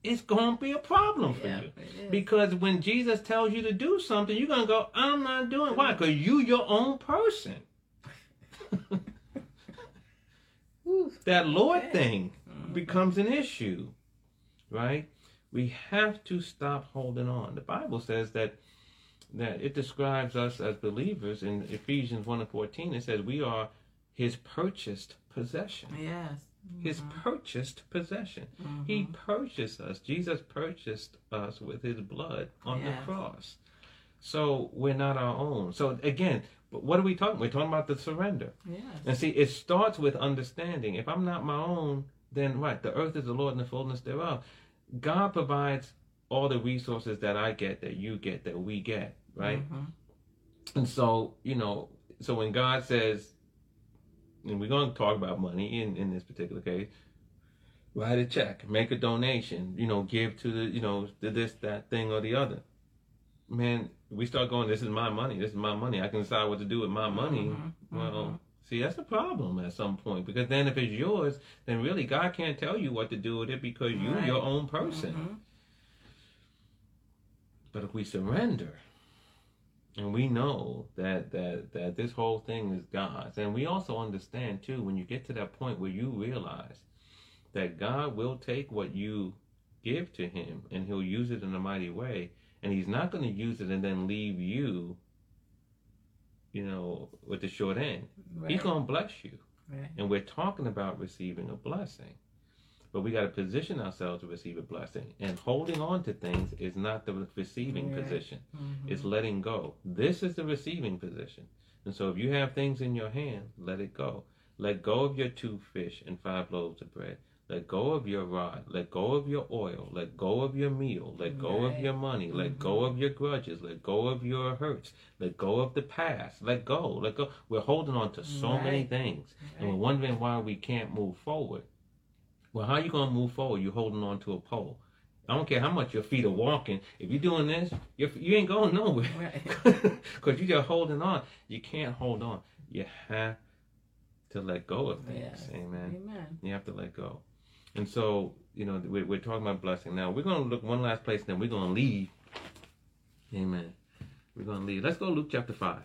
is going to be a problem for yeah, you. Because when Jesus tells you to do something, you're going to go, I'm not doing it. Why? Because you your own person. *laughs* That Lord thing Mhm. becomes an issue, right? We have to stop holding on. The Bible says that that it describes us as believers in Ephesians 1 and 14. It says we are his purchased possession. Yes. His purchased possession. He purchased us. Jesus purchased us with his blood on the cross. So we're not our own. So again, but what are we talking? We're talking about the surrender. Yes. And see, it starts with understanding. If I'm not my own, then right, the earth is the Lord and the fullness thereof. God provides all the resources that I get, that you get, that we get, right? Mhm. And so, you know, so when God says, and we're going to talk about money in, in this particular case, write a check, make a donation, you know, give to the, you know, to this, that thing or the other. Man, we start going, this is my money, this is my money. I can decide what to do with my money. Mhm. Well, see, that's a problem at some point because then if it's yours, then really God can't tell you what to do with it because you're Right. your own person. Mhm. But if we surrender and we know that that that this whole thing is God's, and we also understand too when you get to that point where you realize that God will take what you give to him and he'll use it in a mighty way. And he's not going to use it and then leave you you know with the short end. Right. he's going to bless you. Right. and we're talking about receiving a blessing but we got to position ourselves to receive a blessing and holding on to things is not the receiving Right. position Mhm. it's letting go this is the receiving position and so if you have things in your hand let it go let go of your two fish and five loaves of bread let go of your rod. Let go of your oil. Let go of your meal. Let go of your money. Let go of your grudges. Let go of your hurts. Let go of the past. Let go. Let go. We're holding on to so many Right. things. And we're wondering why we can't move forward. Well, how you going to move forward? You're holding on to a pole. I don't care how much your feet are walking. If you're doing this, you're, you ain't going nowhere. Right. *laughs* Because you're just holding on. You can't hold on. You have to let go of things. Yes. Amen. Amen. You have to let go. And so, you know, we're, we're talking about blessing. Now, we're going to look one last place, and then we're going to leave. Amen. We're going to leave. Let's go Luke chapter 5.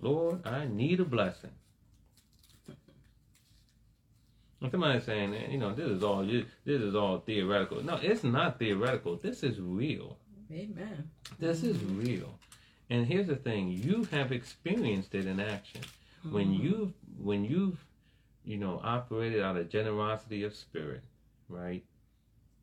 Lord, I need a blessing. And somebody's saying, you know, this is all this is all theoretical. No, it's not theoretical. This is real. Amen. This is real. And here's the thing, you have experienced it in action. When Mhm. you when you've you know operated out of generosity of spirit, right?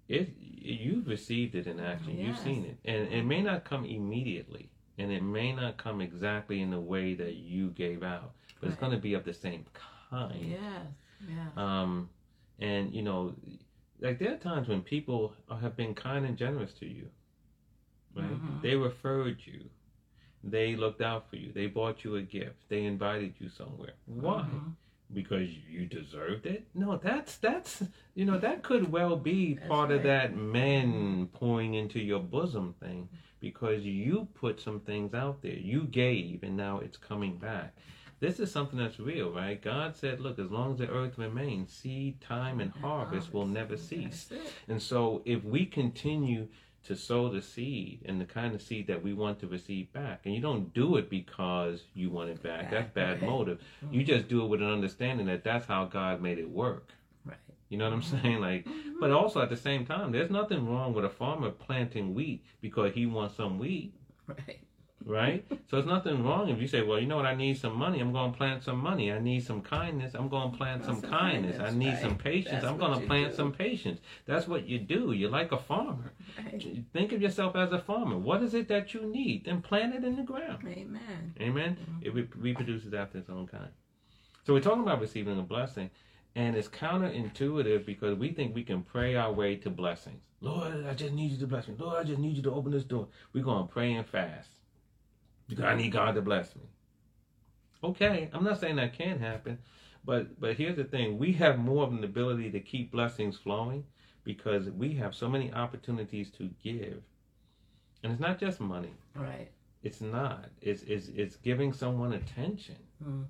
It you've received it in action. You've seen it. And it may not come immediately and it may not come exactly in the way that you gave out, but it's going to be of the same kind. Yes. Yeah. Um, and you know, like there are times when people have been kind and generous to you, right? Mhm. They referred you, they looked out for you, they bought you a gift, they invited you somewhere. Why? Mhm. Because you deserved it? No, that's that's you know that could well be That's part of that men pouring into your bosom thing because you put some things out there. You gave and now it's coming back. This is something that's real, right? God said, look, as long as the earth remains, seed, time, and harvest will never cease. And so if we continue to sow the seed and the kind of seed that we want to receive back, and you don't do it because you want it back, that's bad motive. You mm-hmm. just do it with an understanding that that's how God made it work. Right. You know what I'm mm-hmm. saying? Like, mm-hmm. but also at the same time, there's nothing wrong with a farmer planting wheat because he wants some wheat, Right. Right? so it's nothing wrong if you say, well, you know what, I need some money, I'm going to plant some money. I need some kindness, I'm going to plant some some kindness. I need right. some patience, That's I'm going to plant do. some patience. That's what you do. You're like a farmer. Right. Think of yourself as a farmer. What is it that you need? Then plant it in the ground. Amen. Amen. Mhm. It re- reproduces after its own kind. So we're talking about receiving a blessing, and it's counterintuitive because we think we can pray our way to blessings. Lord, I just need you to bless me. Lord, I just need you to open this door. We're going to pray and fast I need God to bless me. Okay, I'm not saying that can't happen, but but here's the thing: we have more of an ability to keep blessings flowing because we have so many opportunities to give, and it's not just money. Right. It's not. It's it's it's giving someone attention, hmm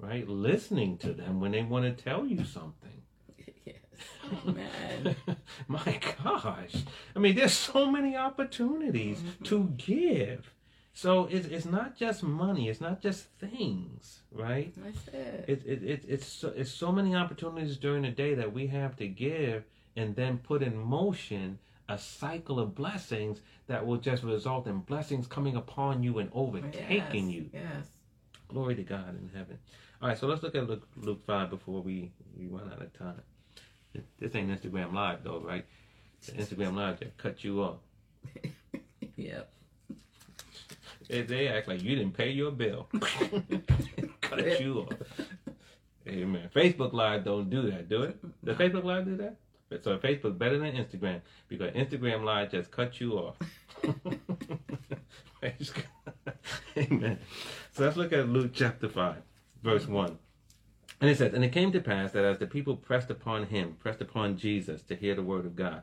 right? Listening to them when they want to tell you something. *laughs* Yes. Amen. *laughs* My gosh. I mean, there's so many opportunities Mhm. to give. So it's it's not just money. It's not just things, right? That's it. It, it, it, it's, so, it's so many opportunities during the day that we have to give and then put in motion a cycle of blessings that will just result in blessings coming upon you and overtaking Yes, you. Yes. Glory to God in heaven. All right, so let's look at Luke, Luke 5 before we, we run out of time. This ain't Instagram Live, though, right? The Instagram Live just cut you off. *laughs* Yep. They, they act like you didn't pay your bill. *laughs* cut you off. Amen. Facebook Live don't do that, do it? Does Facebook Live do that? So Facebook better than Instagram because Instagram Live just cut you off. *laughs* *laughs* Amen. So let's look at Luke chapter 5, verse 1. And it says, And it came to pass that as the people pressed upon him, pressed upon Jesus to hear the word of God.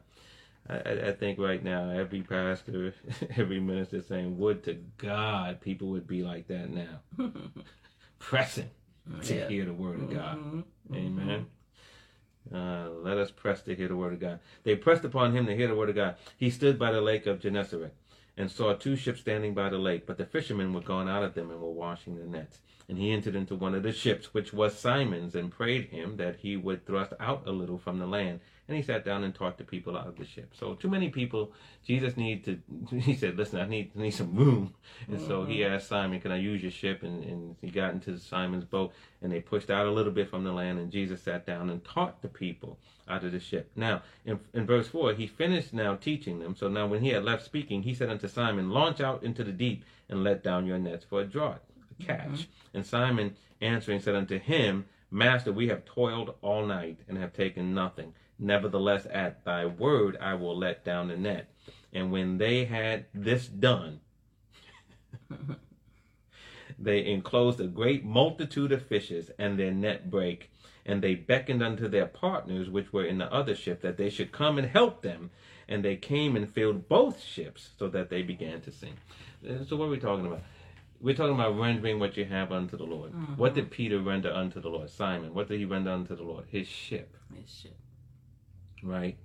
I, I- think right now every pastor, *laughs* every minister saying, Would to God people would be like that now. *laughs* Pressing to Yeah. hear the word of God. Mhm. Amen. Uh, let us press to hear the word of God. They pressed upon him to hear the word of God. He stood by the lake of Gennesaret and saw two ships standing by the lake, but the fishermen were gone out of them and were washing their nets. And he entered into one of the ships, which was Simon's, and prayed him that he would thrust out a little from the land. And he sat down and taught the people out of the ship. So too many people, Jesus needed to, *laughs* he said, listen, I need, need some room. And mm-hmm. so he asked Simon, can I use your ship? And, and he got into Simon's boat and they pushed out a little bit from the land and Jesus sat down and taught the people out of the ship. Now, in, in verse 4, he finished now teaching them. So now when he had left speaking, he said unto Simon, launch out into the deep and let down your nets for a draught, a catch. Mm-hmm. And Simon answering said unto him, Master, we have toiled all night and have taken nothing. Nevertheless, at thy word I will let down the net. And when they had this done, *laughs* they enclosed a great multitude of fishes, and their net brake. And they beckoned unto their partners, which were in the other ship, that they should come and help them. And they came and filled both ships, so that they began to sink. So, what are we talking about? We're talking about rendering what you have unto the Lord. Mm-hmm. What did Peter render unto the Lord? Simon, what did he render unto the Lord? His ship. His ship right?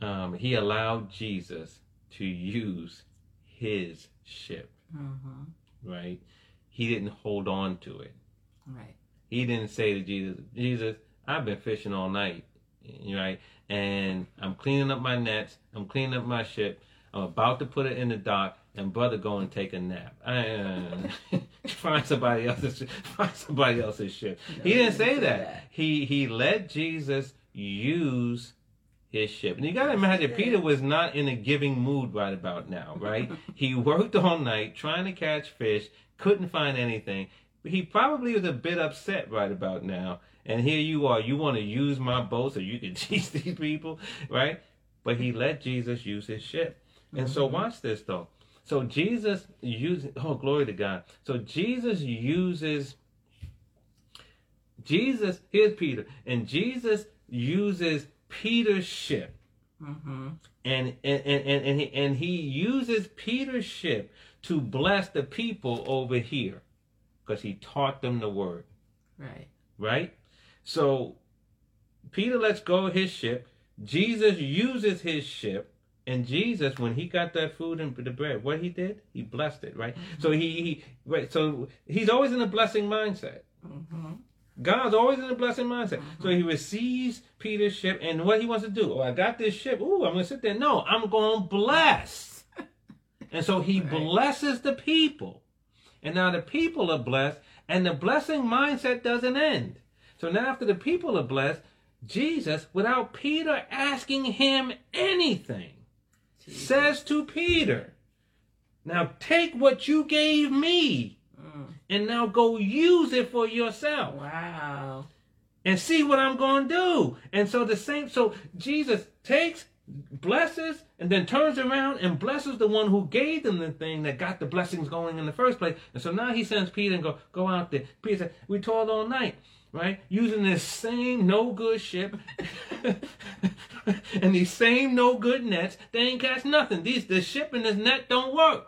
Um, he allowed Jesus to use his ship, mm-hmm. right? He didn't hold on to it. Right. He didn't say to Jesus, Jesus, I've been fishing all night, right? And I'm cleaning up my nets. I'm cleaning up my ship. I'm about to put it in the dock, and brother, go and take a nap. Uh, *laughs* find somebody else's *laughs* find somebody else's ship. No, he didn't say that. that. He he let Jesus use his ship. And you got to imagine, Peter was not in a giving mood right about now, right? *laughs* he worked all night trying to catch fish, couldn't find anything. He probably was a bit upset right about now. And here you are, you want to use my boat so you can *laughs* teach these people, right? But he let Jesus use his ship. And mm-hmm. so watch this though. So Jesus uses, oh, glory to God. So Jesus uses, Jesus, here's Peter, and Jesus uses Peter's ship. Mm-hmm. And, and, and, and, he, and he uses Peter's ship to bless the people over here because he taught them the word. Right. Right? So Peter lets go of his ship. Jesus uses his ship. And Jesus, when he got that food and the bread, what he did? He blessed it, right? Mm-hmm. So he, he, right. So he's always in a blessing mindset. Mm-hmm. God's always in a blessing mindset. Mm-hmm. So he receives Peter's ship, and what he wants to do? Oh, I got this ship. Ooh, I'm going to sit there. No, I'm going to bless. *laughs* and so he right. blesses the people. And now the people are blessed, and the blessing mindset doesn't end. So now, after the people are blessed, Jesus, without Peter asking him anything, Jesus. says to Peter, Now take what you gave me and now go use it for yourself. Wow. And see what I'm going to do. And so the same, so Jesus takes, blesses, and then turns around and blesses the one who gave them the thing that got the blessings going in the first place. And so now he sends Peter and go, go out there. Peter said, we toiled all night right? Using this same no good ship *laughs* and these same no good nets, they ain't catch nothing. These the ship and this net don't work.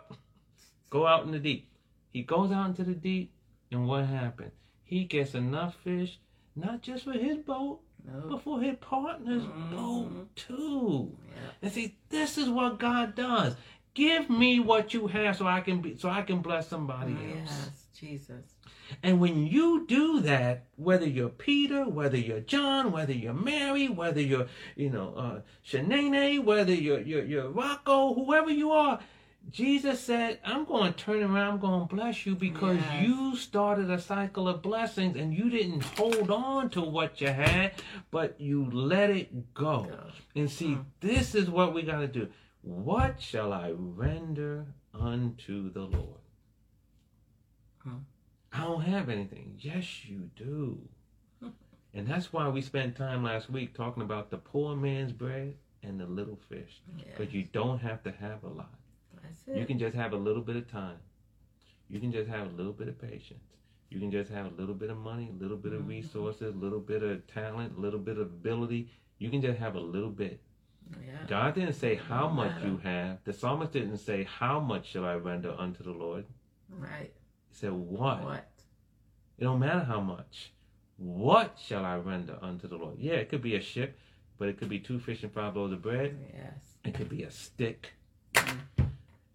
Go out in the deep. He goes out into the deep, and what happens? He gets enough fish, not just for his boat, but for his partner's mm-hmm. boat too. Yeah. And see, this is what God does. Give me what you have, so I can be, so I can bless somebody else. Yes, Jesus. And when you do that, whether you're Peter, whether you're John, whether you're Mary, whether you're, you know, uh, Shanae, whether you're, you're, you're Rocco, whoever you are, Jesus said, I'm going to turn around, I'm going to bless you because yes. you started a cycle of blessings and you didn't hold on to what you had, but you let it go. And see, hmm. this is what we got to do. What shall I render unto the Lord? I don't have anything. Yes, you do. *laughs* and that's why we spent time last week talking about the poor man's bread and the little fish. Because yes. you don't have to have a lot. You can just have a little bit of time. You can just have a little bit of patience. You can just have a little bit of money, a little bit of mm-hmm. resources, a little bit of talent, a little bit of ability. You can just have a little bit. Yeah. God didn't say how much you have. The psalmist didn't say how much shall I render unto the Lord. Right. He said what. What? It don't matter how much. What shall I render unto the Lord? Yeah, it could be a ship, but it could be two fish and five loaves of bread. Yes. It could be a stick. Mm.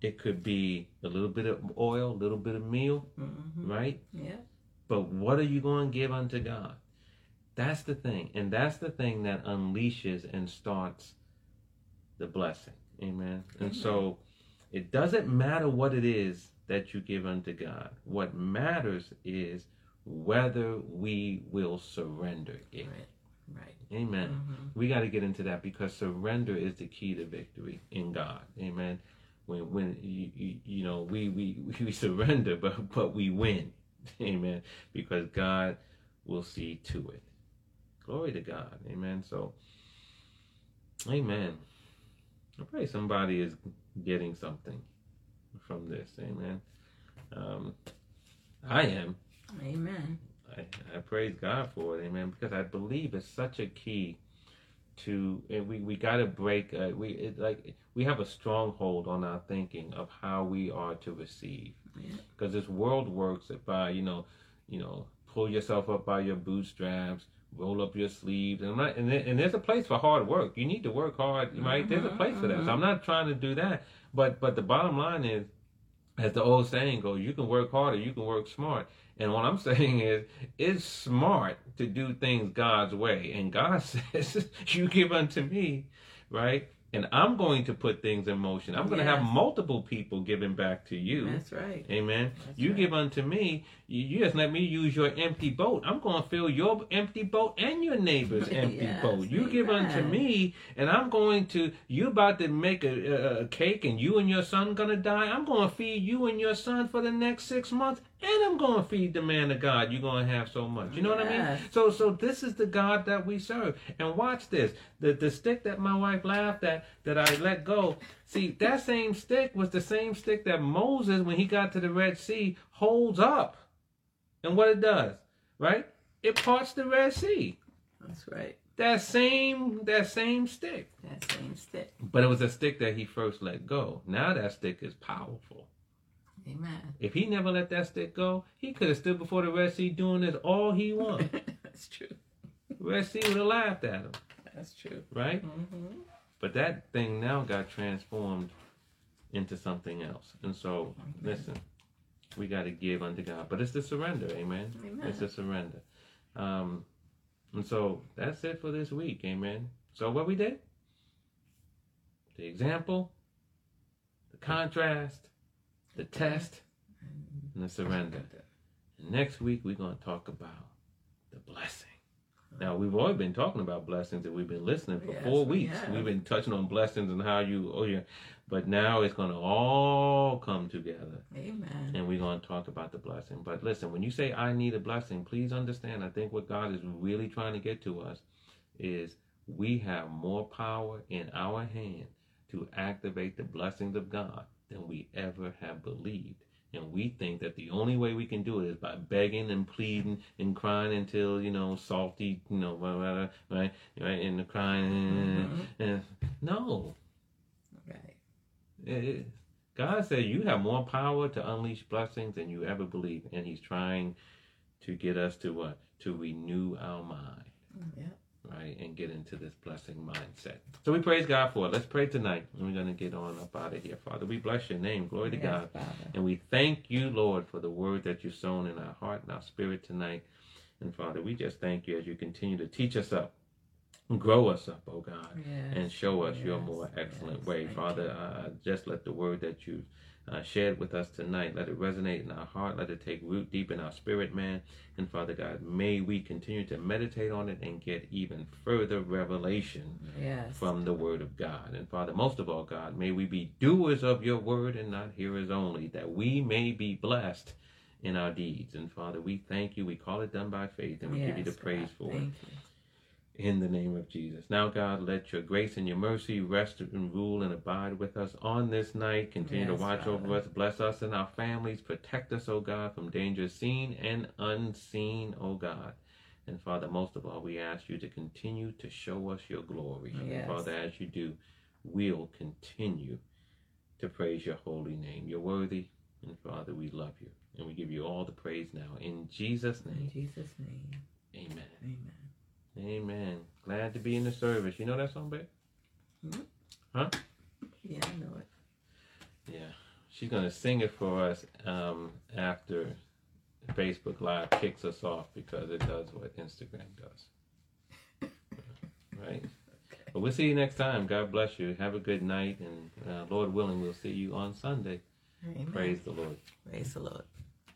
It could be a little bit of oil, a little bit of meal, Mm-hmm. right? Yeah. But what are you going to give unto God? That's the thing. And that's the thing that unleashes and starts the blessing. Amen. And Amen. so it doesn't matter what it is that you give unto God. What matters is whether we will surrender it. Right. Right. Amen. Mm-hmm. We got to get into that because surrender is the key to victory in God. Amen. When when you, you, you know we, we *laughs* we surrender, but but we win. Amen. Because God will see to it. Glory to God. Amen. So, Amen. I pray somebody is getting something from this. Amen. Um, I am. Amen. I, I praise God for it, amen, because I believe it's such a key to, and we, we got to break, uh, we it, like we have a stronghold on our thinking of how we are to receive, because this world works by you know, you know, pull yourself up by your bootstraps, roll up your sleeves, and I'm not, and, and there's a place for hard work. You need to work hard, right? There's a Mhm, place for that. So mhm. I'm not trying to do that, but but the bottom line is, as the old saying goes, you can work harder you can work smart. And what I'm *laughs* saying is, it's smart to do things God's way. And God *laughs* says, You give unto me, right? And I'm going to put things in motion. I'm going to have multiple people giving back to you. That's right. Amen. That's you right. give unto me, you, just let me use your empty boat. I'm going to fill your empty boat and your neighbor's *laughs* empty Yes, boat. You give unto me, and I'm going to, you about to make a, a, a cake and you and your son going to die. I'm going to feed you and your son for the next six months, and I'm going to feed the man of God. You're going to have so much. You know what I mean? So, so this is the God that we serve. And watch this. The, the stick that my wife laughed at, that I let go, See, that same stick was the same stick that Moses, when he got to the Red Sea, holds up. And what it does, right? It parts the Red Sea. That's right. That same that same stick. That same stick. But it was a stick that he first let go. Now that stick is powerful. Amen. If he never let that stick go, he could have stood before the Red Sea doing this all he wanted. *laughs* That's true. Red Sea would have laughed at him, That's true. right? Mm-hmm. But that thing now got transformed into something else. And so, listen, we got to give unto God. But it's the surrender, amen? Amen. It's the surrender. Um, and so that's it for this week, amen? So, what we did? The example, the contrast, the test, and the surrender. Next week, we're going to talk about the blessing. Now, we've already been talking about blessings and we've been listening for Yes, four we weeks. have. We've been touching on blessings and how you, oh yeah, but now it's going to all come together Amen. and we're going to talk about the blessing. But listen, when you say I need a blessing, please understand, I think what God is really trying to get to us is we have more power in our hand to activate the blessings of God than we ever have believed. And we think that the only way we can do it is by begging and pleading and crying until, you know, salty, you know, blah, blah, blah, right? Right? And the crying. Mm-hmm. and- no. Right. It- it- God said you have more power to unleash blessings than you ever believe. And He's trying to get us to what? To renew our mind mm, Yeah. Right, and get into this blessing mindset. So we praise God for it. Let's pray tonight, and we're going to get on up out of here. Father, we bless your name. Glory to God. Father. And we thank you, Lord, for the word that you've sown in our heart and our spirit tonight. And Father, we just thank you as you continue to teach us up, grow us up, oh God, Yes. and show us your more excellent yes. way. Father, uh, just let the word that you uh, shared with us tonight, let it resonate in our heart, let it take root deep in our spirit, man. And Father God, may we continue to meditate on it and get even further revelation Yes. from the word of God. And Father, most of all, God, may we be doers of your word and not hearers only, that we may be blessed in our deeds. And Father, we thank you. We call it done by faith, and we give you the praise God. for it you. In the name of Jesus. Now, God, let your grace and your mercy rest and rule and abide with us on this night. Continue to Yes, watch over us, bless us and our families, protect us, O God, from dangers seen and unseen, O God. And Father, most of all, we ask you to continue to show us your glory. And Yes. Father, as you do, we'll continue to praise your holy name. You're worthy, and Father, we love you. And we give you all the praise now. In Jesus' In name, Jesus' name. Amen. Amen. Amen. Glad to be in the service. You know that song, babe? Huh? Yeah, I know it. Yeah. She's gonna sing it for us um, after Facebook Live kicks us off because it does what Instagram does. right? But we'll see you next time. God bless you. Have a good night, and uh, Lord willing, we'll see you on Sunday. Amen. Praise the Lord. Praise the Lord.